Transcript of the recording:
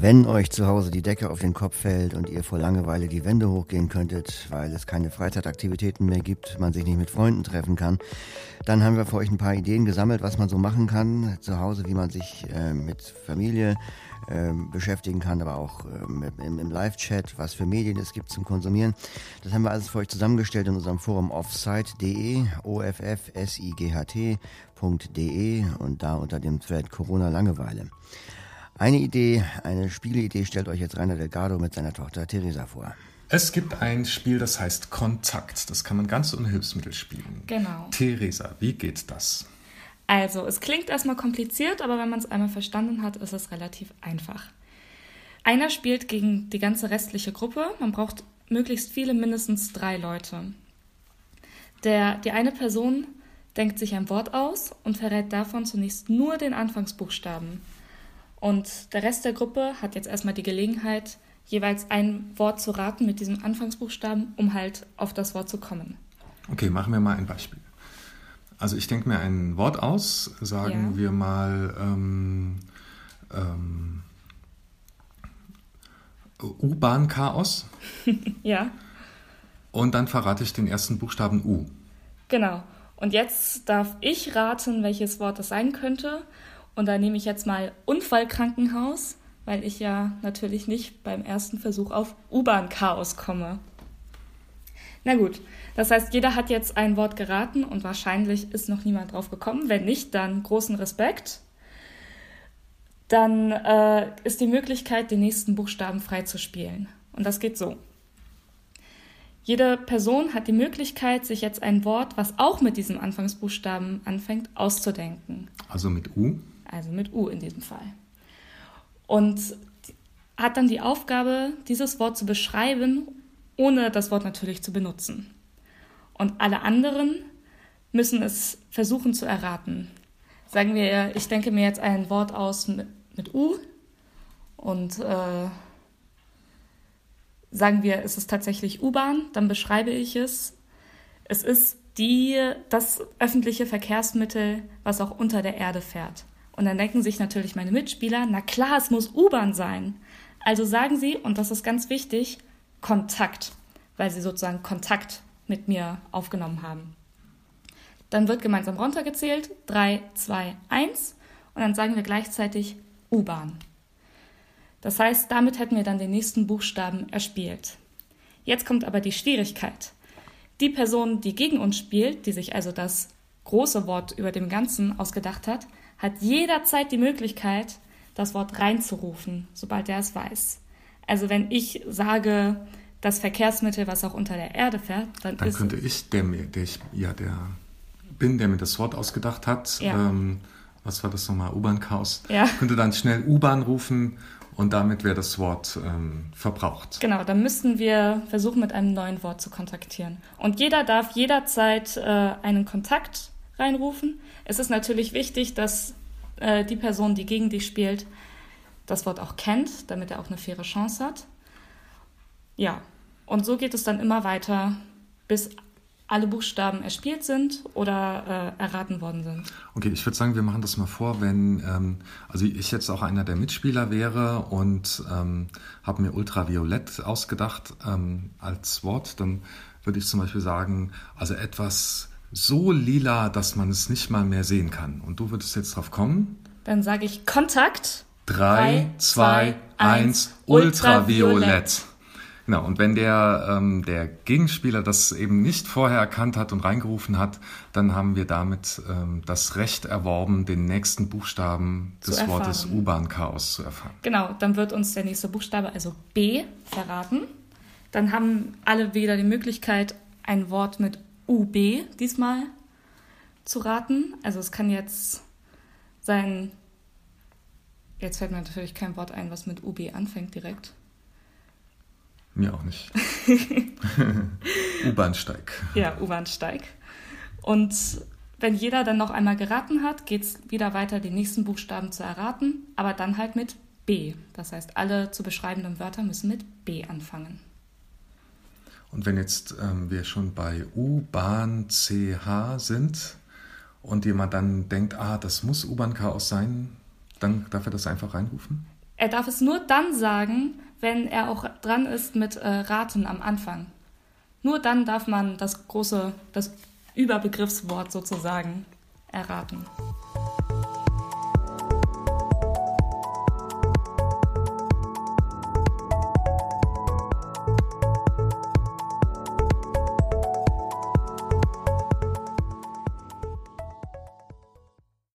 Wenn euch zu Hause die Decke auf den Kopf fällt und ihr vor Langeweile die Wände hochgehen könntet, weil es keine Freizeitaktivitäten mehr gibt, man sich nicht mit Freunden treffen kann, dann haben wir für euch ein paar Ideen gesammelt, was man so machen kann zu Hause, wie man sich äh, mit Familie äh, beschäftigen kann, aber auch äh, im, im Live-Chat, was für Medien es gibt zum Konsumieren. Das haben wir alles für euch zusammengestellt in unserem Forum offsite.de, offsight.de und da unter dem Thread Corona Langeweile. Eine Idee, eine Spieleidee stellt euch jetzt Rainer Delgado mit seiner Tochter Theresa vor. Es gibt ein Spiel, das heißt Kontakt. Das kann man ganz ohne Hilfsmittel spielen. Genau. Theresa, wie geht das? Also, es klingt erstmal kompliziert, aber wenn man es einmal verstanden hat, ist es relativ einfach. Einer spielt gegen die ganze restliche Gruppe. Man braucht möglichst viele, mindestens drei Leute. Der, die eine Person denkt sich ein Wort aus und verrät davon zunächst nur den Anfangsbuchstaben. Und der Rest der Gruppe hat jetzt erstmal die Gelegenheit, jeweils ein Wort zu raten mit diesem Anfangsbuchstaben, um halt auf das Wort zu kommen. Okay, machen wir mal ein Beispiel. Also ich denke mir ein Wort aus, sagen ja. wir mal ähm, ähm, U-Bahn-Chaos. ja. Und dann verrate ich den ersten Buchstaben U. Genau. Und jetzt darf ich raten, welches Wort das sein könnte. Und da nehme ich jetzt mal Unfallkrankenhaus, weil ich ja natürlich nicht beim ersten Versuch auf U-Bahn-Chaos komme. Na gut, das heißt, jeder hat jetzt ein Wort geraten und wahrscheinlich ist noch niemand drauf gekommen. Wenn nicht, dann großen Respekt. Dann äh, ist die Möglichkeit, den nächsten Buchstaben freizuspielen. Und das geht so. Jede Person hat die Möglichkeit, sich jetzt ein Wort, was auch mit diesem Anfangsbuchstaben anfängt, auszudenken. Also mit U? Also mit U in diesem Fall. Und hat dann die Aufgabe, dieses Wort zu beschreiben, ohne das Wort natürlich zu benutzen. Und alle anderen müssen es versuchen zu erraten. Sagen wir, ich denke mir jetzt ein Wort aus mit, mit U und äh, sagen wir, es ist tatsächlich U-Bahn, dann beschreibe ich es. Es ist die, das öffentliche Verkehrsmittel, was auch unter der Erde fährt. Und dann denken sich natürlich meine Mitspieler, na klar, es muss U-Bahn sein. Also sagen sie, und das ist ganz wichtig, Kontakt, weil sie sozusagen Kontakt mit mir aufgenommen haben. Dann wird gemeinsam runtergezählt, 3, 2, 1 und dann sagen wir gleichzeitig U-Bahn. Das heißt, damit hätten wir dann den nächsten Buchstaben erspielt. Jetzt kommt aber die Schwierigkeit. Die Person, die gegen uns spielt, die sich also das große Wort über dem Ganzen ausgedacht hat, hat jederzeit die Möglichkeit, das Wort reinzurufen, sobald er es weiß. Also wenn ich sage, das Verkehrsmittel, was auch unter der Erde fährt, dann, dann könnte ich, der mir, der ich ja der bin, der mir das Wort ausgedacht hat, ja. ähm, was war das nochmal, U-Bahn-Chaos, ja. könnte dann schnell U-Bahn rufen und damit wäre das Wort ähm, verbraucht. Genau, dann müssten wir versuchen, mit einem neuen Wort zu kontaktieren. Und jeder darf jederzeit äh, einen Kontakt reinrufen. Es ist natürlich wichtig, dass äh, die Person, die gegen dich spielt, das Wort auch kennt, damit er auch eine faire Chance hat. Ja, und so geht es dann immer weiter, bis alle Buchstaben erspielt sind oder äh, erraten worden sind. Okay, ich würde sagen, wir machen das mal vor, wenn ähm, also ich jetzt auch einer der Mitspieler wäre und ähm, habe mir Ultraviolett ausgedacht ähm, als Wort, dann würde ich zum Beispiel sagen, also etwas so lila, dass man es nicht mal mehr sehen kann. Und du würdest jetzt drauf kommen? Dann sage ich Kontakt. 3, 2, 1, Ultraviolett. Genau, und wenn der, ähm, der Gegenspieler das eben nicht vorher erkannt hat und reingerufen hat, dann haben wir damit ähm, das Recht erworben, den nächsten Buchstaben des Wortes U-Bahn-Chaos zu erfahren. Genau, dann wird uns der nächste Buchstabe, also B, verraten. Dann haben alle wieder die Möglichkeit, ein Wort mit UB diesmal zu raten. Also es kann jetzt sein, jetzt fällt mir natürlich kein Wort ein, was mit UB anfängt direkt. Mir auch nicht. U-Bahnsteig. Ja, U-Bahnsteig. Und wenn jeder dann noch einmal geraten hat, geht es wieder weiter, den nächsten Buchstaben zu erraten, aber dann halt mit B. Das heißt, alle zu beschreibenden Wörter müssen mit B anfangen. Und wenn jetzt ähm, wir schon bei U-Bahn CH sind und jemand dann denkt, ah, das muss U-Bahn Chaos sein, dann darf er das einfach reinrufen? Er darf es nur dann sagen, wenn er auch dran ist mit äh, Raten am Anfang. Nur dann darf man das große, das Überbegriffswort sozusagen erraten.